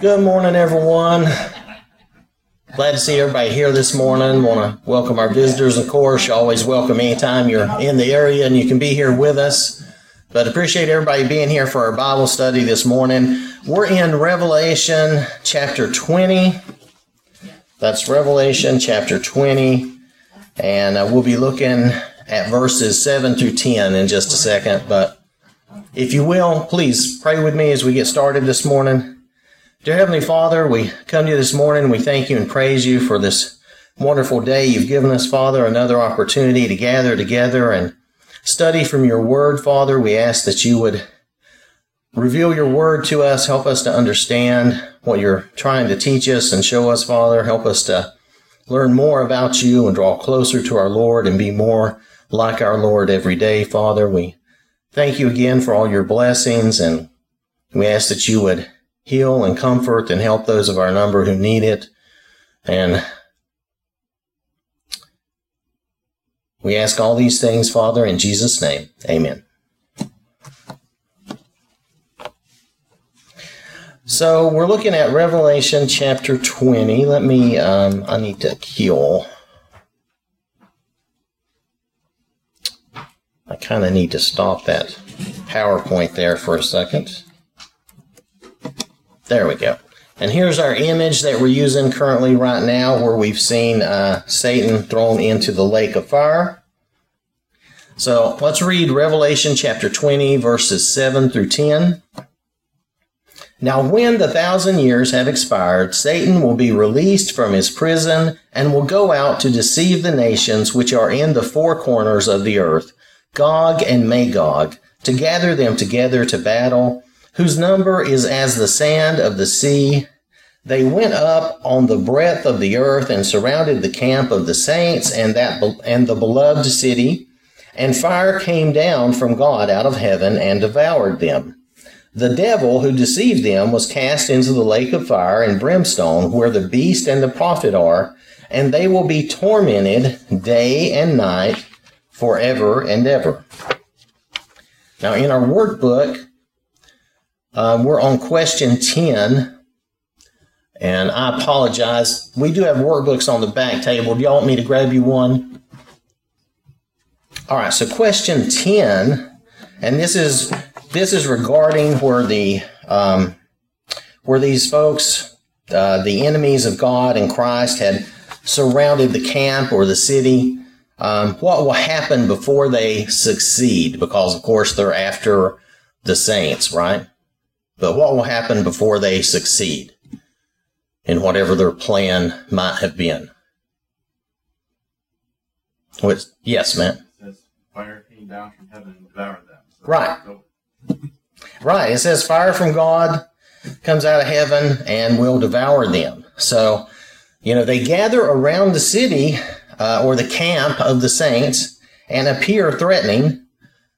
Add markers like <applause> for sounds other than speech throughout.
Good morning, everyone. Glad to see everybody here this morning. Want to welcome our visitors, of course. You're always welcome anytime you're in the area and you can be here with us. But appreciate everybody being here for our Bible study this morning. We're in Revelation chapter 20. That's Revelation chapter 20. And uh, we'll be looking at verses 7 through 10 in just a second. But if you will, please pray with me as we get started this morning. Dear Heavenly Father, we come to you this morning. We thank you and praise you for this wonderful day you've given us, Father, another opportunity to gather together and study from your word, Father. We ask that you would reveal your word to us, help us to understand what you're trying to teach us and show us, Father. Help us to learn more about you and draw closer to our Lord and be more like our Lord every day, Father. We thank you again for all your blessings and we ask that you would heal and comfort and help those of our number who need it. And We ask all these things, Father, in Jesus' name. Amen. So we're looking at Revelation chapter 20. Let me, um, I need to heal. I kind of need to stop that PowerPoint there for a second. There we go. And here's our image that we're using currently right now where we've seen uh, Satan thrown into the lake of fire. So let's read Revelation chapter 20, verses 7 through 10. Now, when the thousand years have expired, Satan will be released from his prison and will go out to deceive the nations which are in the four corners of the earth, Gog and Magog, to gather them together to battle whose number is as the sand of the sea. They went up on the breadth of the earth and surrounded the camp of the saints and that and the beloved city, and fire came down from God out of heaven and devoured them. The devil who deceived them was cast into the lake of fire and brimstone where the beast and the prophet are, and they will be tormented day and night forever and ever. Now in our workbook, um, we're on question 10, and I apologize. We do have workbooks on the back table. Do y'all want me to grab you one? All right, so question 10, and this is this is regarding where the um, where these folks, uh, the enemies of God and Christ, had surrounded the camp or the city. Um, what will happen before they succeed? Because of course they're after the saints, right? But what will happen before they succeed in whatever their plan might have been? What? Yes, man. It says fire came down from heaven and devoured them. So Right. Right. It says fire from God comes out of heaven and will devour them. So, you know, they gather around the city uh, or the camp of the saints and appear threatening.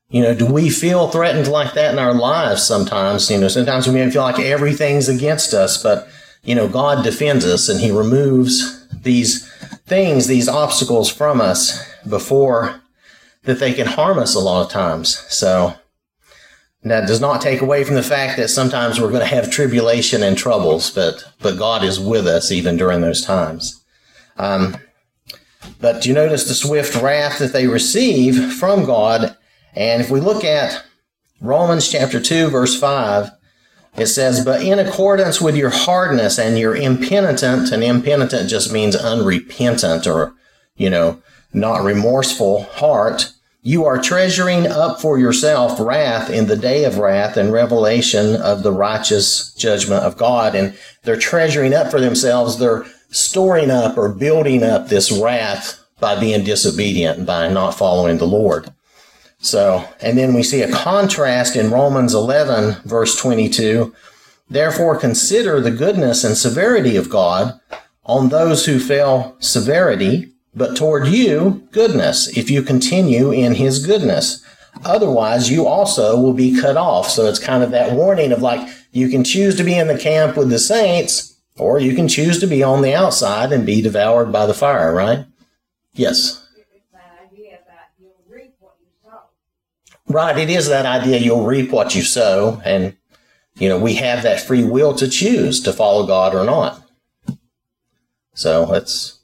You know, do we feel threatened like that in our lives sometimes? You know, sometimes we may feel like everything's against us, but, you know, God defends us and He removes these things, these obstacles from us before that they can harm us a lot of times. So, that does not take away from the fact that sometimes we're going to have tribulation and troubles, but but God is with us even during those times. Um, but do you notice the swift wrath that they receive from God, and if we look at Romans chapter two verse five, it says, "But in accordance with your hardness and your impenitent, and impenitent just means unrepentant or you know not remorseful heart." You are treasuring up for yourself wrath in the day of wrath and revelation of the righteous judgment of God. And they're treasuring up for themselves, they're storing up or building up this wrath by being disobedient and by not following the Lord. So, and then we see a contrast in Romans 11, verse 22. Therefore, consider the goodness and severity of God on those who fell severity but toward you goodness, if you continue in his goodness. Otherwise, you also will be cut off. So it's kind of that warning of like, you can choose to be in the camp with the saints, or you can choose to be on the outside and be devoured by the fire, right? Yes. It's that idea that you'll reap what you sow. Right. It is that idea you'll reap what you sow. And, you know, we have that free will to choose to follow God or not. So that's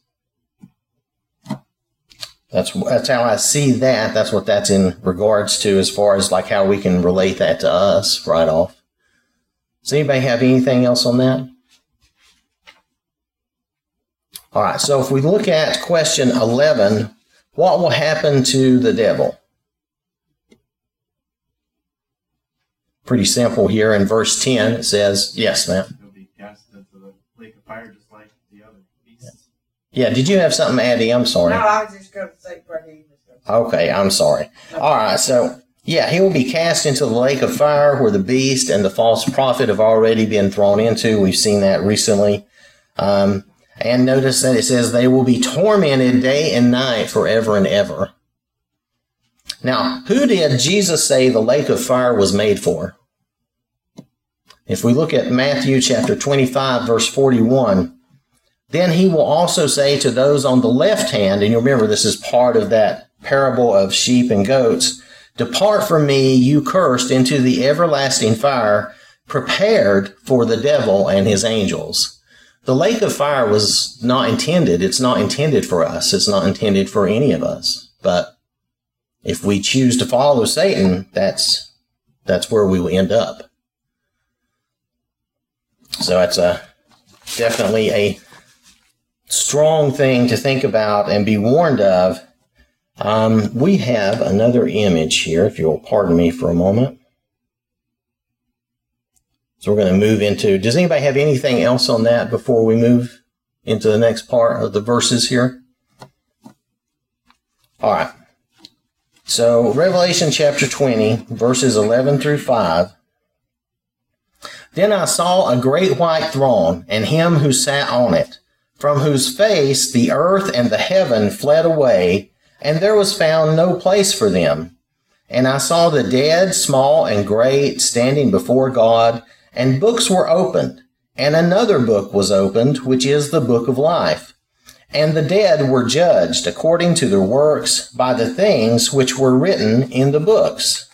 that's that's how I see that. That's what that's in regards to, as far as like how we can relate that to us right off. Does anybody have anything else on that? All right. So if we look at question eleven, what will happen to the devil? Pretty simple here in verse 10. It says, Yes, ma'am. He'll be cast into the lake of fire just like the other beasts. Yeah, did you have something, Addie? I'm sorry. No, I was just going to say what he was going to say. Okay, I'm sorry. All right, so yeah, he will be cast into the lake of fire where the beast and the false prophet have already been thrown into. We've seen that recently. Um, and notice that it says they will be tormented day and night forever and ever. Now, who did Jesus say the lake of fire was made for? If we look at Matthew chapter 25, verse 41, then he will also say to those on the left hand, and you remember this is part of that parable of sheep and goats, Depart from me, you cursed, into the everlasting fire, prepared for the devil and his angels. The lake of fire was not intended. It's not intended for us. It's not intended for any of us. But if we choose to follow Satan, that's that's where we will end up. So that's a definitely a strong thing to think about and be warned of. Um, we have another image here, if you'll pardon me for a moment. So we're going to move into. Does anybody have anything else on that before we move into the next part of the verses here? All right. So, Revelation chapter 20, verses 11 through 5. Then I saw a great white throne, and him who sat on it, from whose face the earth and the heaven fled away, and there was found no place for them. And I saw the dead, small and great, standing before God, and books were opened. And another book was opened, which is the book of life. And the dead were judged according to their works by the things which were written in the books.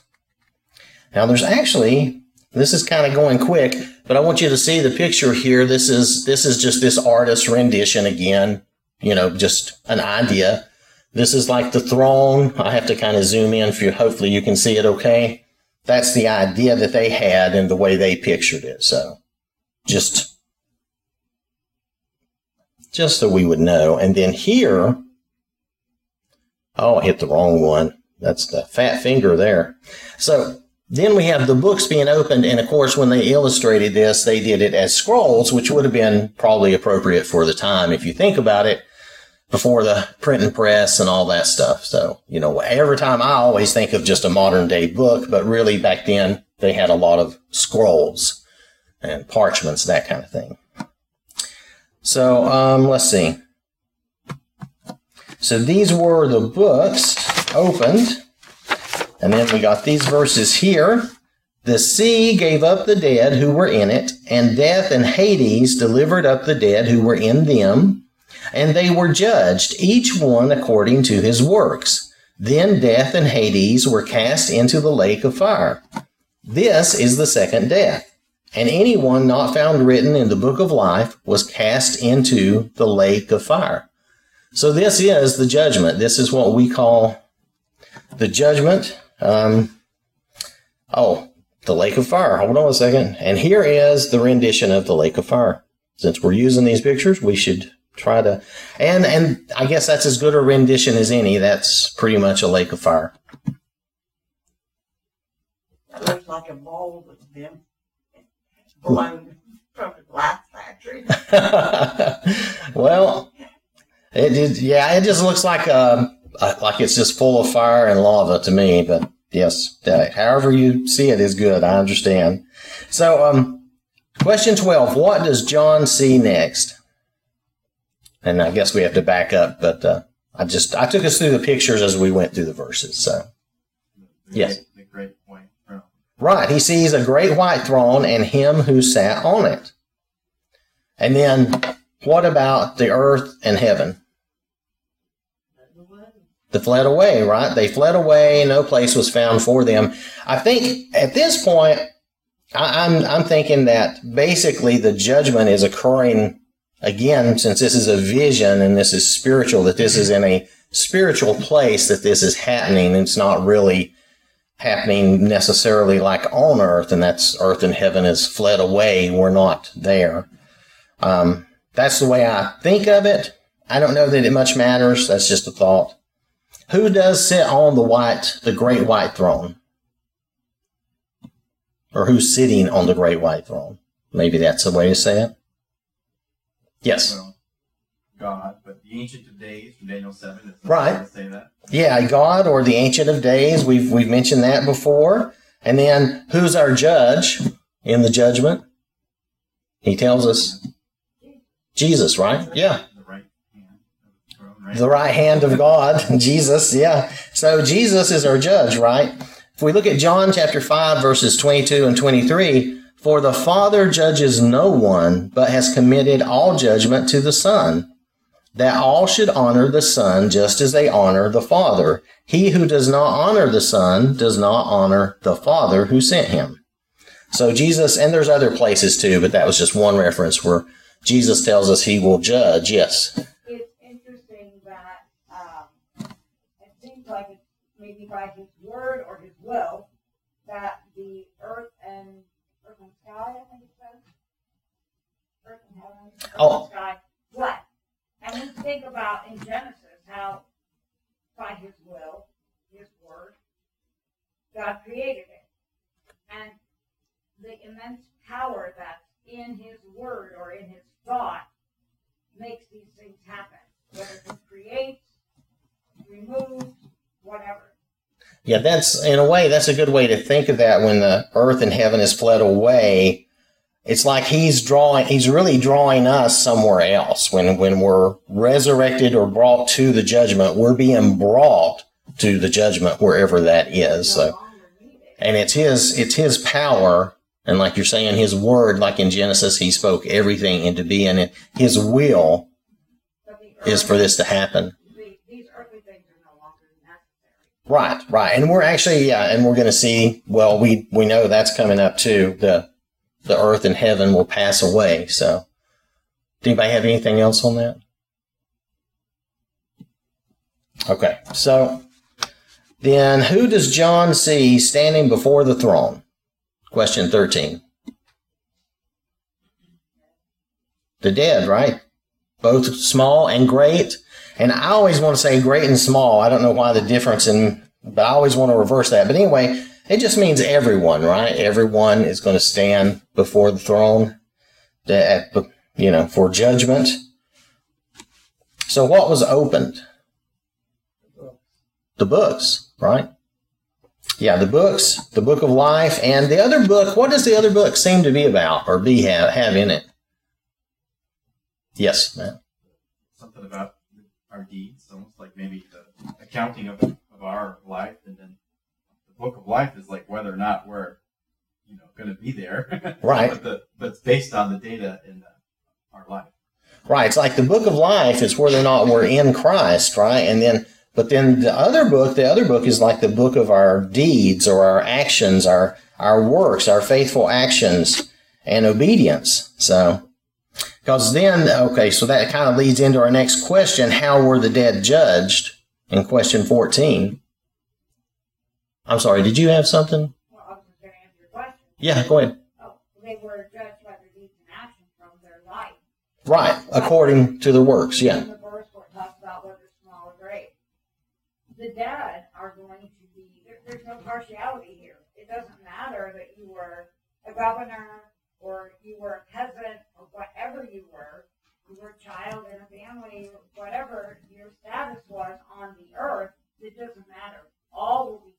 Now, there's actually, this is kind of going quick, but I want you to see the picture here. This is, this is just this artist's rendition again, you know, just an idea. This is like the throne. I have to kind of zoom in for you. Hopefully you can see it okay. That's the idea that they had and the way they pictured it. So just just so we would know. And then here, oh, I hit the wrong one. That's the fat finger there. So then we have the books being opened. And of course, when they illustrated this, they did it as scrolls, which would have been probably appropriate for the time. If you think about it, before the printing press and all that stuff. So, you know, every time I always think of just a modern day book, but really back then they had a lot of scrolls and parchments, that kind of thing. So um, let's see. So these were the books opened. And then we got these verses here. The sea gave up the dead who were in it, and death and Hades delivered up the dead who were in them. And they were judged, each one according to his works. Then death and Hades were cast into the lake of fire. This is the second death and anyone not found written in the book of life was cast into the lake of fire. So this is the judgment. This is what we call the judgment. Um, oh, the lake of fire. Hold on a second. And here is the rendition of the lake of fire. Since we're using these pictures, we should try to, and, and I guess that's as good a rendition as any. That's pretty much a lake of fire. That looks like a bowl that's been blown from the glass factory. <laughs> well, it did. Yeah, it just looks like a, like it's just full of fire and lava to me. But yes, uh, however you see it is good. I understand. So, um, question twelve: What does John see next? And I guess we have to back up, but uh, I just I took us through the pictures as we went through the verses. So, Yes. The great white throne. Right, he sees a great white throne and him who sat on it. And then, what about the earth and heaven? They fled away, right? They fled away. No place was found for them. I think at this point, I, I'm I'm thinking that basically the judgment is occurring again, since this is a vision and this is spiritual, that this is in a spiritual place that this is happening. It's not really happening necessarily like on earth, and that's earth and heaven is fled away. We're not there. Um, that's the way I think of it. I don't know that it much matters. That's just a thought. Who does sit on the white, the great white throne? Or who's sitting on the great white throne? Maybe that's the way to say it. Yes. Well, God, the Ancient of Days from Daniel 7 is Right. say that. Yeah, God or the Ancient of Days. We've we've mentioned that before. And then who's our judge in the judgment? He tells us Jesus, right? Yeah. The right hand of throne, right? The right hand of God, <laughs> Jesus, yeah. So Jesus is our judge, right? If we look at John chapter 5, verses 22 and 23, for the Father judges no one, but has committed all judgment to the Son, that all should honor the Son just as they honor the Father. He who does not honor the Son does not honor the Father who sent him. So Jesus, and there's other places too, but that was just one reference where Jesus tells us he will judge. Yes. It's interesting that, um, it seems like it's maybe by his word or his will that the earth and, earth and sky, I think it says. Earth and heaven, earth Oh. and sky, what? And we think about in Genesis how by his will, his word, God created it. And the immense power that's in his word or in his thought makes these things happen. Whether he creates, removes, whatever. Yeah, that's in a way that's a good way to think of that when the earth and heaven is fled away. It's like he's drawing he's really drawing us somewhere else. When when we're resurrected or brought to the judgment, we're being brought to the judgment wherever that is. So and it's his it's his power and like you're saying his word like in Genesis he spoke everything into being and his will is for this to happen. Right, right. And we're actually, yeah, and we're going to see, well, we, we know that's coming up too. The, the earth and heaven will pass away. So, do anybody have anything else on that? Okay. So, then who does John see standing before the throne? Question 13. The dead, right? Both small and great. And I always want to say great and small. I don't know why the difference in, but I always want to reverse that. But anyway, it just means everyone, right? Everyone is going to stand before the throne, you know, for judgment. So what was opened? The books, right? Yeah, the books, the book of life, and the other book. What does the other book seem to be about or be have, have in it? Yes, man. Something about our deeds, almost like maybe the accounting of, of our life, and then the book of life is like whether or not we're, you know, going to be there. <laughs> Right. but, the, but it's based on the data in the, our life. Right. It's like the book of life is whether or not we're in Christ, right? And then, but then the other book, the other book is like the book of our deeds or our actions, our, our works, our faithful actions and obedience. So, because then, okay, so that kind of leads into our next question. How were the dead judged in question 14? I'm sorry. Did you have something? Well, I was just going to answer your question. Yeah, go ahead. Oh, they were judged by their deeds and actions from their life. Right. According to the works. Yeah. In the verse where it talks about whether small or great. The dead are going to be, there, there's no partiality here. It doesn't matter that you were a governor or you were a peasant or whatever you were. You were a child in a family, whatever your status was on the earth, it doesn't matter. All will be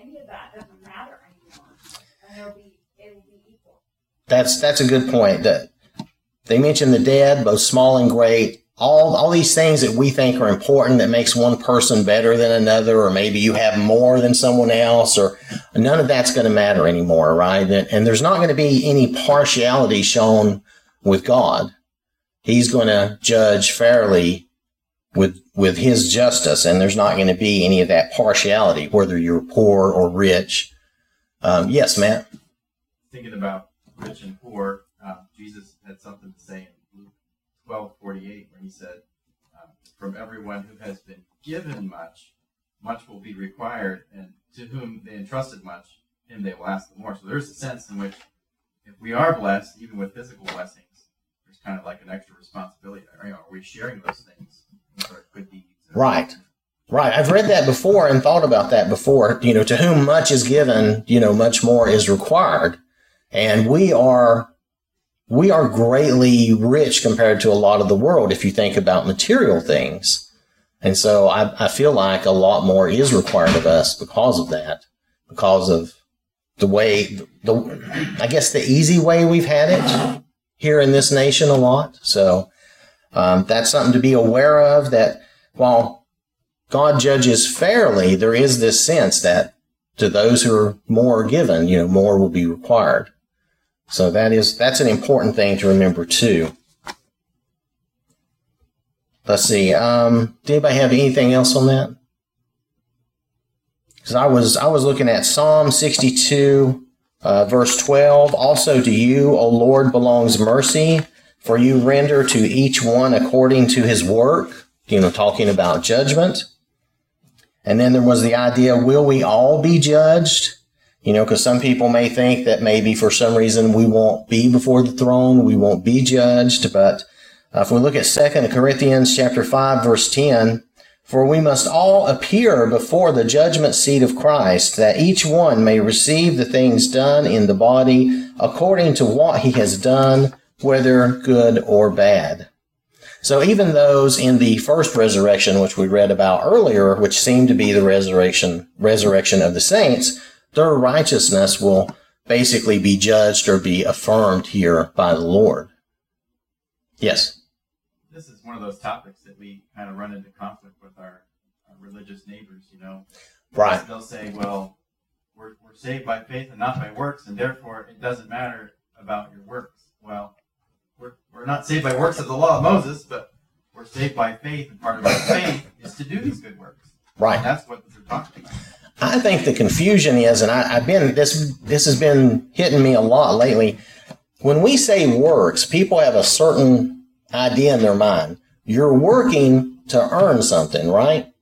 any of that. Doesn't matter anymore. And it'll be, it will be equal. That's that's a good point. That they mentioned the dead, both small and great. All all these things that we think are important that makes one person better than another, or maybe you have more than someone else, or none of that's going to matter anymore, right? And, and there's not going to be any partiality shown with God. He's going to judge fairly with with His justice, and there's not going to be any of that partiality, whether you're poor or rich. Um, yes, Matt. thinking about rich and poor, um, Jesus had something to say in Luke twelve forty eight, where he said, um, "From everyone who has been given much, much will be required, and to whom they entrusted much, him they will ask the more." So there's a sense in which, if we are blessed, even with physical blessings, there's kind of like an extra responsibility. Are, are we sharing those things Right. Right. I've read that before and thought about that before. You know, to whom much is given, you know, much more is required. And we are, we are greatly rich compared to a lot of the world if you think about material things. And so I, I feel like a lot more is required of us because of that, because of the way, the, I guess the easy way we've had it here in this nation a lot. So, um, that's something to be aware of that while God judges fairly, there is this sense that to those who are more given, you know, more will be required. So that is that's an important thing to remember too. Let's see. Um, did anybody have anything else on that? Because I was I was looking at Psalm sixty two, uh, verse twelve. Also to you, O Lord, belongs mercy, for you render to each one according to his work. You know, talking about judgment. And then there was the idea, will we all be judged? You know, because some people may think that maybe for some reason we won't be before the throne, we won't be judged. But uh, if we look at Second Corinthians chapter 5, verse 10, for we must all appear before the judgment seat of Christ, that each one may receive the things done in the body according to what he has done, whether good or bad. So even those in the first resurrection, which we read about earlier, which seemed to be the resurrection, resurrection of the saints, their righteousness will basically be judged or be affirmed here by the Lord. Yes. This is one of those topics that we kind of run into conflict with our, our religious neighbors, you know. Right. They'll say, well, we're, we're saved by faith and not by works, and therefore it doesn't matter about your works. Well, we're, we're not saved by works of the law of Moses, but we're saved by faith, and part of our faith is to do these good works. Right. And that's what they're talking about. I think the confusion is, and I, have been this this has been hitting me a lot lately. When we say works, people have a certain idea in their mind. You're working to earn something, right?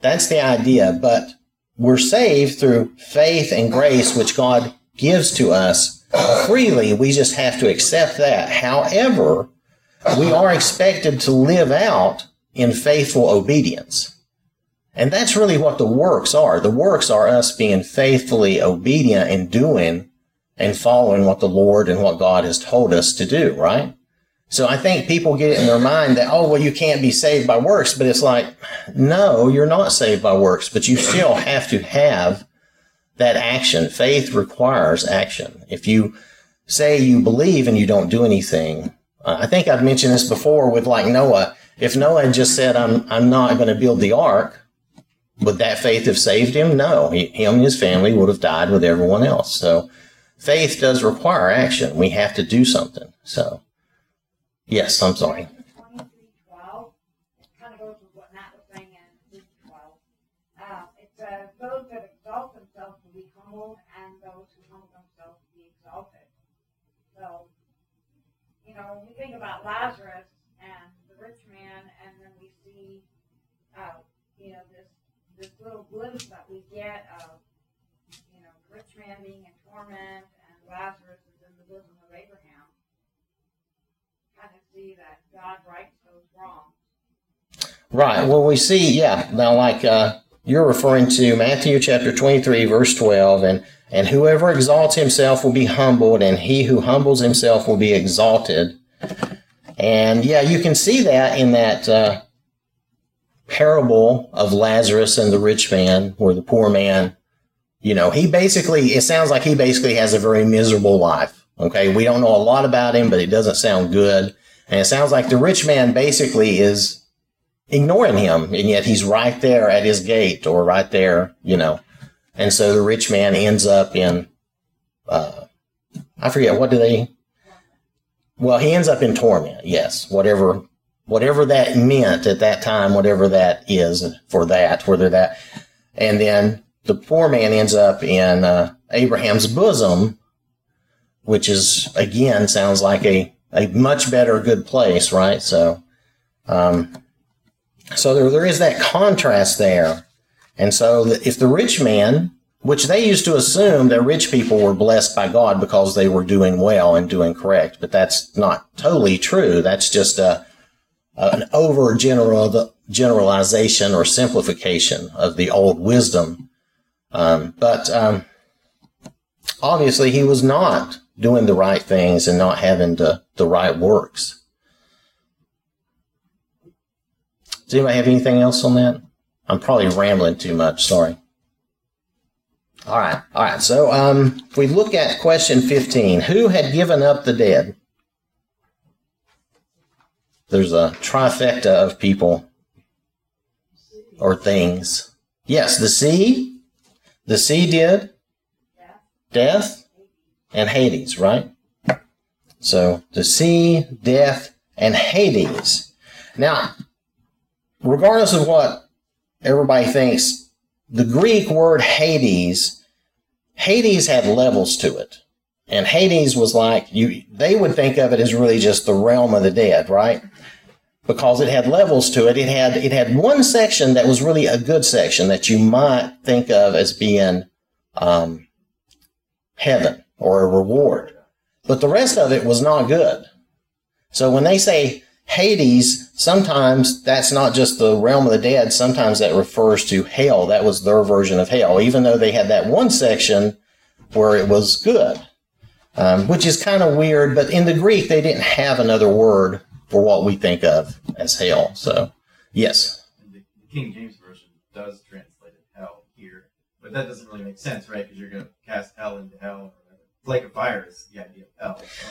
That's the idea. But we're saved through faith and grace, which God gives to us freely. We just have to accept that. However, we are expected to live out in faithful obedience. And that's really what the works are. The works are us being faithfully obedient and doing and following what the Lord and what God has told us to do, right? So I think people get it in their mind that, oh, well, you can't be saved by works, but it's like, no, you're not saved by works, but you still have to have that action. Faith requires action. If you say you believe and you don't do anything, uh, I think I've mentioned this before with like Noah. If Noah had just said, I'm, I'm not going to build the ark, would that faith have saved him? No. He, him and his family would have died with everyone else. So faith does require action. We have to do something. So, yes, I'm sorry. Know, we think about Lazarus and the rich man, and then we see, uh, you know, this this little glimpse that we get of, you know, the rich man being in torment and Lazarus is in the bosom of Abraham. Kind of see that God rights those wrongs. Right. Well, we see, yeah. Now, like uh, you're referring to Matthew chapter 23, verse 12, and and whoever exalts himself will be humbled, and he who humbles himself will be exalted. And yeah, you can see that in that uh, parable of Lazarus and the rich man, where the poor man, you know, he basically, it sounds like he basically has a very miserable life. Okay. We don't know a lot about him, but it doesn't sound good. And it sounds like the rich man basically is ignoring him, and yet he's right there at his gate or right there, you know. And so the rich man ends up in, uh, I forget, what do they, well, he ends up in torment, yes, whatever, whatever that meant at that time, whatever that is for that, whether that, and then the poor man ends up in uh, Abraham's bosom, which is again sounds like a a much better good place, right? So, um, so there there is that contrast there, and so if the rich man, which they used to assume that rich people were blessed by God because they were doing well and doing correct, but that's not totally true. That's just a an over general generalization or simplification of the old wisdom. Um, but um, obviously, he was not doing the right things and not having the, the right works. Does anybody have anything else on that? I'm probably rambling too much. Sorry. All right. All right. So um, if we look at question 15, who had given up the dead? There's a trifecta of people or things. Yes, the sea. The sea did. Death and Hades, right? So the sea, death, and Hades. Now, regardless of what everybody thinks, the Greek word Hades, Hades had levels to it. And Hades was like you they would think of it as really just the realm of the dead, right? Because it had levels to it. It had it had one section that was really a good section that you might think of as being um, heaven or a reward. But the rest of it was not good. So when they say Hades, sometimes that's not just the realm of the dead. Sometimes that refers to hell. That was their version of hell, even though they had that one section where it was good, um, which is kind of weird. But in the Greek, they didn't have another word for what we think of as hell. So, yes. The King James Version does translate it hell here. But that doesn't really make sense, right? Because you're going to cast hell into hell. Lake of fire is the idea of hell. So.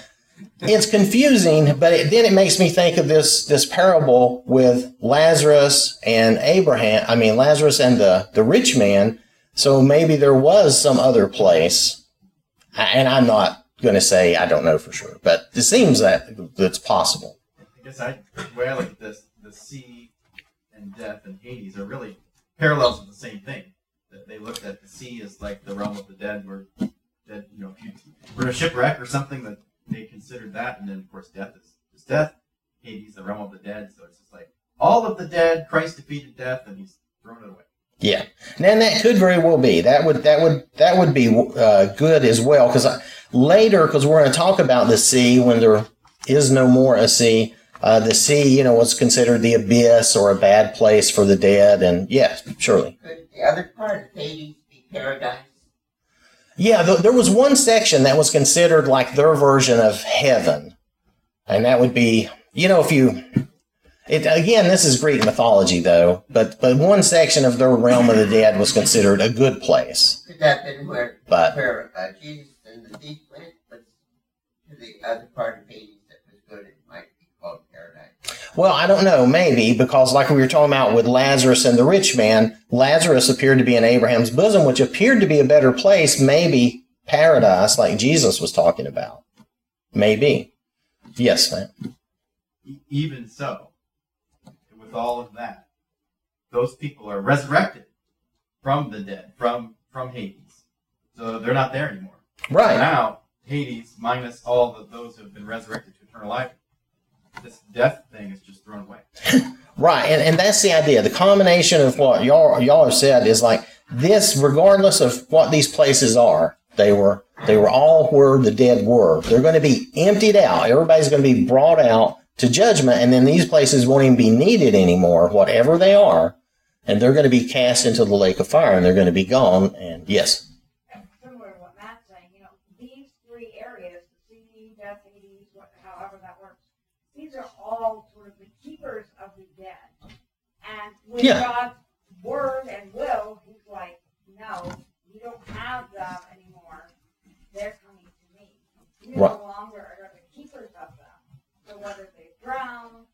It's confusing, but it, then it makes me think of this this parable with Lazarus and Abraham. I mean, Lazarus and the the rich man. So maybe there was some other place, and I'm not going to say I don't know for sure, but it seems that that's possible. I guess I way I look at this, the sea and death and Hades are really parallels of the same thing. That they looked at the sea as like the realm of the dead, where that you know if you were a shipwreck or something that they considered that, and then of course death is, is death. Hades, the realm of the dead. So it's just like all of the dead. Christ defeated death, and he's thrown it away. Yeah, and that could very well be that would that would that would be uh, good as well because later because we're going to talk about the sea when there is no more a sea. Uh, the sea, you know, was considered the abyss or a bad place for the dead, and yes, surely. Could the other part of Hades be paradise? Yeah, th- there was one section that was considered like their version of heaven, and that would be, you know, if you. It, again, this is Greek mythology, though, but but one section of their realm of the dead was considered a good place. Could that been where But where uh, Jesus and the thief went, but to the other part of Hades that was good, it might be called paradise. Well, I don't know, maybe, because like we were talking about with Lazarus and the rich man, Lazarus appeared to be in Abraham's bosom, which appeared to be a better place, maybe paradise, like Jesus was talking about. Maybe. Yes, man. E- even so, with all of that, those people are resurrected from the dead, from from Hades. So they're not there anymore. Right. Now, Hades minus all of those who have been resurrected to eternal life, this death thing is just thrown away. <laughs> Right, and, and that's the idea. The combination of what y'all y'all have said is like this, regardless of what these places are, they were they were all where the dead were. They're going to be emptied out. Everybody's going to be brought out to judgment, and then these places won't even be needed anymore, whatever they are, and they're going to be cast into the lake of fire, and they're going to be gone. And yes, similar to what Matt's saying, you know, these three areas, the sea, death, Hades, what, however that works, these are all sort of the keepers of the dead. With Yeah. God's word and will, he's like, no, you don't have them anymore. They're coming to me. You Right. no longer are the keepers of them. So whether they drown,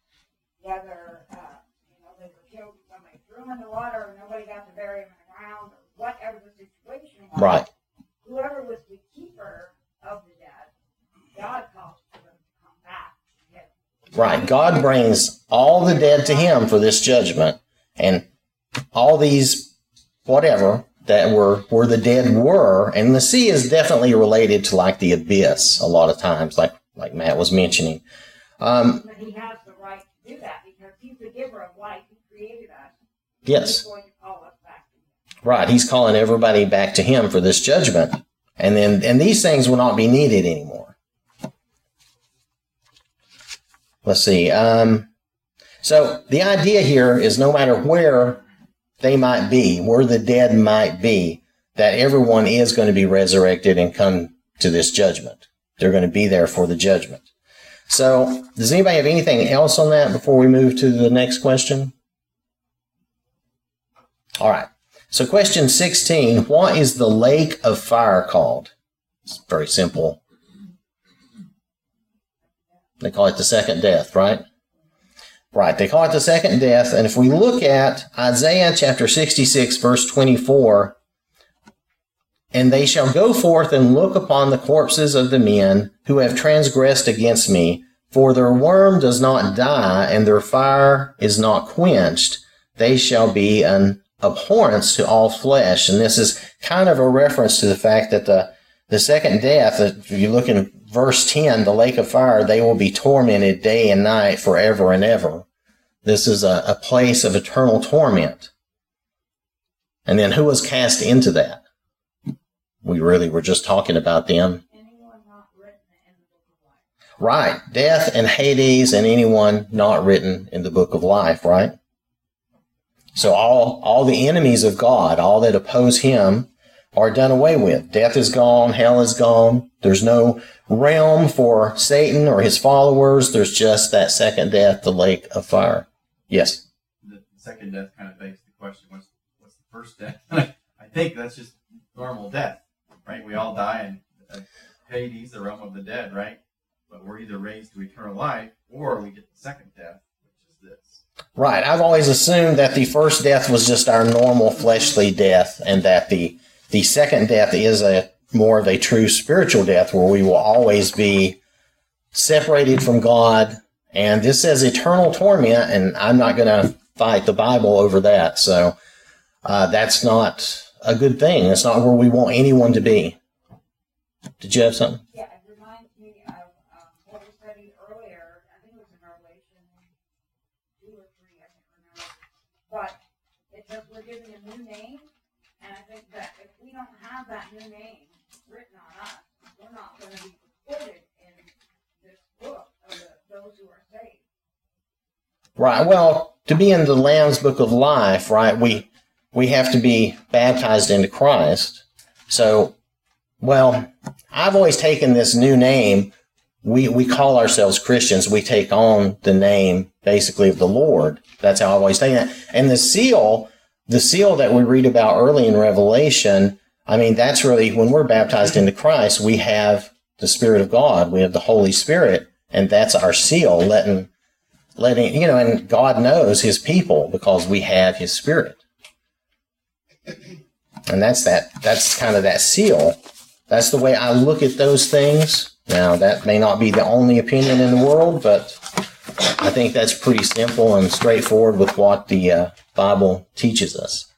whether, uh, you know, they were killed, somebody threw them in the water, or nobody got to bury them in the ground, or whatever the situation was right, whoever was the keeper of the dead, God calls for them to come back to him. right. God brings all the dead to Him for this judgment, and all these whatever that were where the dead were, and the sea is definitely related to like the abyss a lot of times, like like Matt was mentioning. Um, But he has the right to do that because he's the giver of life. He created us. yes, He's going to call us back to right. He's calling everybody back to Him for this judgment, and then and these things will not be needed anymore. Let's see. Um, so the idea here is no matter where they might be, where the dead might be, that everyone is going to be resurrected and come to this judgment. They're going to be there for the judgment. So, does anybody have anything else on that before we move to the next question? All right. So, question 16 What is the lake of fire called? It's very simple. They call it the second death, right? Right. They call it the second death. And if we look at Isaiah chapter 66, verse 24, and they shall go forth and look upon the corpses of the men who have transgressed against me, for their worm does not die, and their fire is not quenched. They shall be an abhorrence to all flesh. And this is kind of a reference to the fact that the, the second death, if you look in verse 10, the lake of fire, they will be tormented day and night forever and ever. This is a, a place of eternal torment. And then who was cast into that? We really were just talking about them. Anyone not written in the book of life. Right. Death and Hades and anyone not written in the book of life, right? So all, all the enemies of God, all that oppose him are done away with. Death is gone. Hell is gone. There's no realm for Satan or his followers. There's just that second death, the lake of fire. Yes. The second death kind of begs the question: What's what's the first death? <laughs> I think that's just normal death, right? We all die in uh, Hades, the realm of the dead, right? But we're either raised to eternal life, or we get the second death, which is this. Right. I've always assumed that the first death was just our normal fleshly death and that the, the second death is a more of a true spiritual death where we will always be separated from God. And this says eternal torment, and I'm not going to fight the Bible over that. So uh, that's not a good thing. It's not where we want anyone to be. Did you have something? Yeah, it reminds me of um, what we studied earlier. I think it was in Revelation two or three, I can't remember. But it says we're given a new name, and I think that if we don't have that new name written on us, we're not going to be recorded in this book of the, those who are saved. Right. Well, to be in the Lamb's Book of Life, right, we we have to be baptized into Christ. So, well, I've always taken this new name. We we call ourselves Christians. We take on the name basically of the Lord. That's how I've always taken it. And the seal, the seal that we read about early in Revelation, I mean, that's really when we're baptized into Christ, we have the Spirit of God. We have the Holy Spirit, and that's our seal, letting letting you know and god knows his people because we have his spirit. And that's that that's kind of that seal. That's the way i look at those things. Now that may not be the only opinion in the world but i think that's pretty simple and straightforward with what the uh, bible teaches us.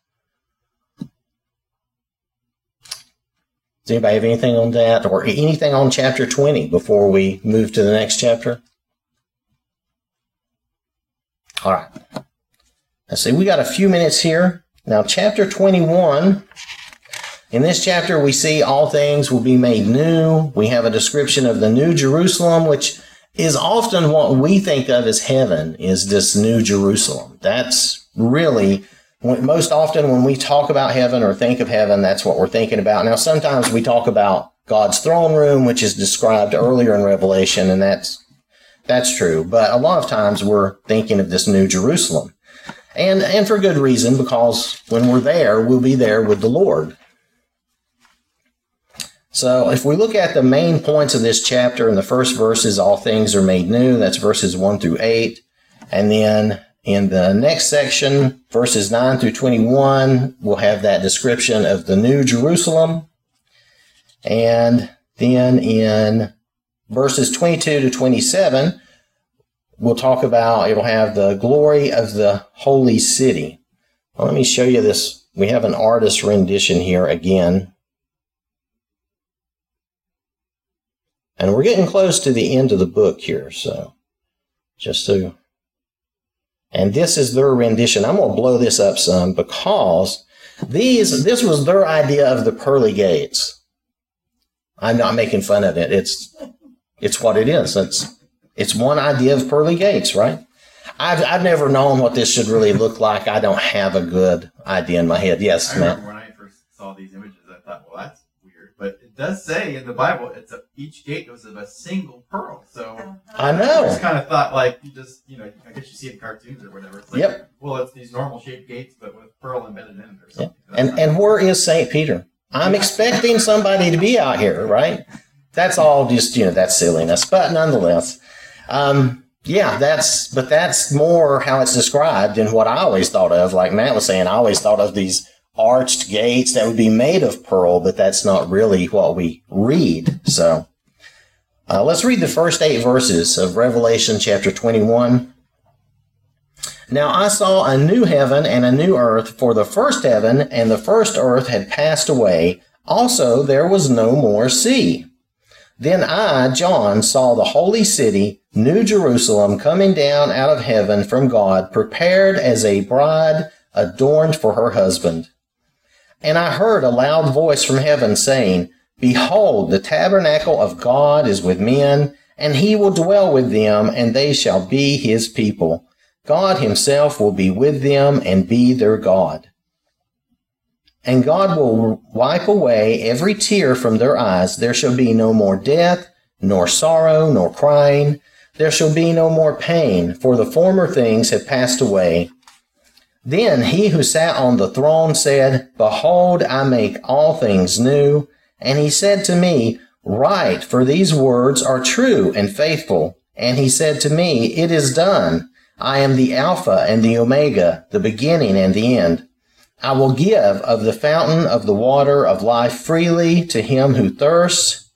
Does anybody have anything on that or anything on chapter 20 before we move to the next chapter all right. Let's see, we got a few minutes here. Now, chapter 21. In this chapter, we see all things will be made new. We have a description of the new Jerusalem, which is often what we think of as heaven, is this new Jerusalem. That's really, most often when we talk about heaven or think of heaven, that's what we're thinking about. Now, sometimes we talk about God's throne room, which is described earlier in Revelation, and that's that's true. But a lot of times we're thinking of this new Jerusalem. And, and for good reason, because when we're there, we'll be there with the Lord. So if we look at the main points of this chapter in the first verses, all things are made new. That's verses 1 through 8. And then in the next section, verses 9 through 21, we'll have that description of the new Jerusalem. And then in verses 22 to 27, we'll talk about, it'll have the glory of the holy city. Well, let me show you this we have an artist rendition here again. And we're getting close to the end of the book here, so just so. And this is their rendition. I'm going to blow this up some because these, this was their idea of the pearly gates. I'm not making fun of it. It's, it's what it is. It's, it's one idea of pearly gates, right? I've, I've never known what this should really look like. I don't have a good idea in my head. Yes, I Matt. when I first saw these images, I thought, well, that's weird. But it does say in the Bible, it's a, each gate was of a single pearl. So I know. I just kind of thought, like, you just, you know, I guess you see it in cartoons or whatever. It's like, Yep. Well, it's these normal shaped gates, but with pearl embedded in it or something. That's And and where is Saint Peter? I'm expecting somebody to be out here, right? That's all just you know that's silliness, but nonetheless, um, yeah, that's but that's more how it's described than what I always thought of. Like Matt was saying, I always thought of these arched gates that would be made of pearl, but that's not really what we read. So. Uh, let's read the first eight verses of Revelation chapter 21. Now I saw a new heaven and a new earth, for the first heaven and the first earth had passed away. Also there was no more sea. Then I, John, saw the holy city, New Jerusalem, coming down out of heaven from God, prepared as a bride adorned for her husband. And I heard a loud voice from heaven saying, Behold, the tabernacle of God is with men, and he will dwell with them, and they shall be his people. God himself will be with them and be their God. And God will wipe away every tear from their eyes. There shall be no more death, nor sorrow, nor crying. There shall be no more pain, for the former things have passed away. Then he who sat on the throne said, Behold, I make all things new. And he said to me, Write, for these words are true and faithful. And he said to me, It is done. I am the Alpha and the Omega, the beginning and the end. I will give of the fountain of the water of life freely to him who thirsts.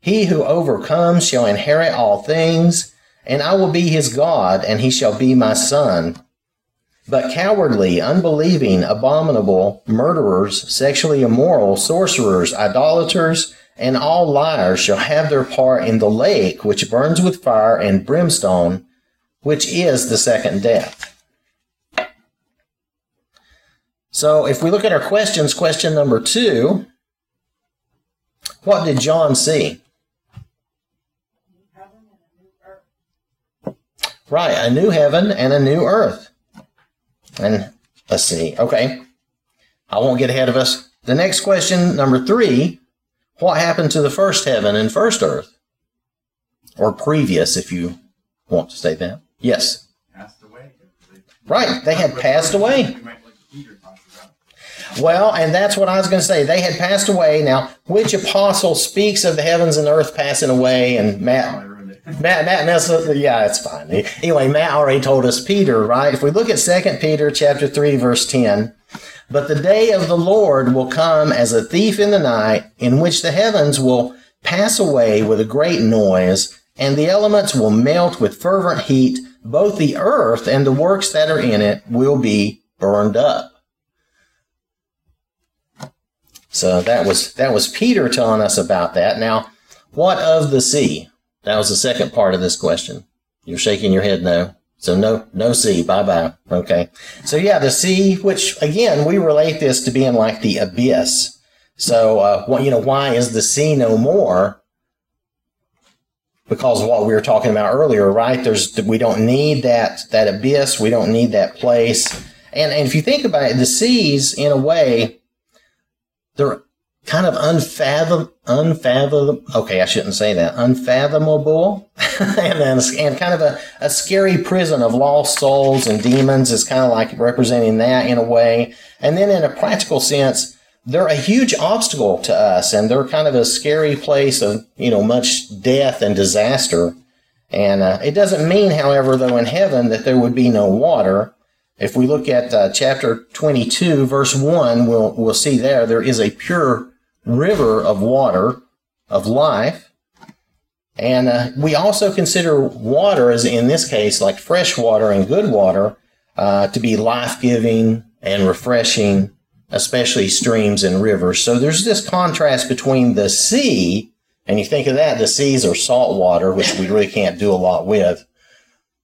He who overcomes shall inherit all things, and I will be his God, and he shall be my son. But cowardly, unbelieving, abominable, murderers, sexually immoral, sorcerers, idolaters, and all liars shall have their part in the lake which burns with fire and brimstone, which is the second death. So if we look at our questions, question number two, what did John see? New heaven and a new earth. Right, a new heaven and a new earth. And let's see. Okay. I won't get ahead of us. The next question, number three, what happened to the first heaven and first earth? Or previous, if you want to say that. Yes. passed away. Right, they had passed away. We might look Peter talks about. Well, and that's what I was going to say. They had passed away. Now, which apostle speaks of the heavens and earth passing away? And Matt. Matt, Matt, Matt, yeah, it's fine. Anyway, Matt already told us Peter, right? If we look at 2 Peter chapter 3, verse 10, but the day of the Lord will come as a thief in the night, in which the heavens will pass away with a great noise, and the elements will melt with fervent heat. Both the earth and the works that are in it will be burned up. So that was that was Peter telling us about that. Now, what of the sea? That was the second part of this question. You're shaking your head no. So no, no sea. Bye bye. Okay. So yeah, the sea, which again, we relate this to being like the abyss. So, uh, what, you know, why is the sea no more? Because of what we were talking about earlier, right? There's, we don't need that, that abyss. We don't need that place. And, and if you think about it, the seas, in a way, they're kind of unfathom, unfathom. Okay, I shouldn't say that. Unfathomable, <laughs> and then and kind of a, a scary prison of lost souls and demons is kind of like representing that in a way. And then in a practical sense, they're a huge obstacle to us, and they're kind of a scary place of you know much death and disaster. And uh, it doesn't mean, however, though in heaven that there would be no water. If we look at uh, chapter 22, verse 1, we'll, we'll see there, there is a pure river of water of life. And uh, we also consider water, as in this case, like fresh water and good water, uh, to be life giving and refreshing especially streams and rivers. So there's this contrast between the sea, and you think of that, the seas are salt water, which we really can't do a lot with.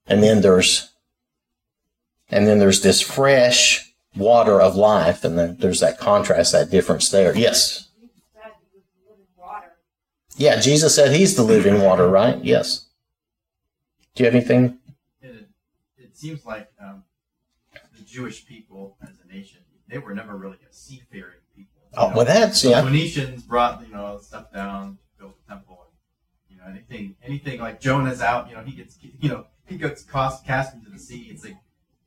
And then there's, and then there's this fresh water of life, and then there's that contrast, that difference there. Yes. Jesus said he was the living water. Yeah, Jesus said he's the living water, right? Yes. Do you have anything? It, it seems like um, the Jewish people as a nation, they were never really a seafaring people. Oh, know. well, that's, The yeah. Phoenicians brought you know stuff down, to build the temple, and you know anything anything like Jonah's out. You know he gets you know he gets cast cast into the sea. It's like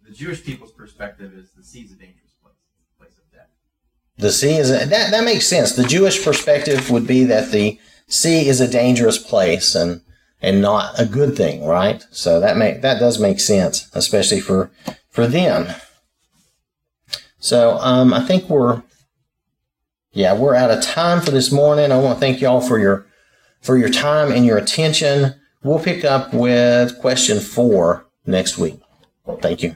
the Jewish people's perspective is the sea is a dangerous place, place of death. The sea is, a, that, that makes sense. The Jewish perspective would be that the sea is a dangerous place and, and not a good thing, right? So that make, that does make sense, especially for, for them. So, um, I think we're, yeah, we're out of time for this morning. I want to thank y'all for your, for your time and your attention. We'll pick up with question four next week. Thank you.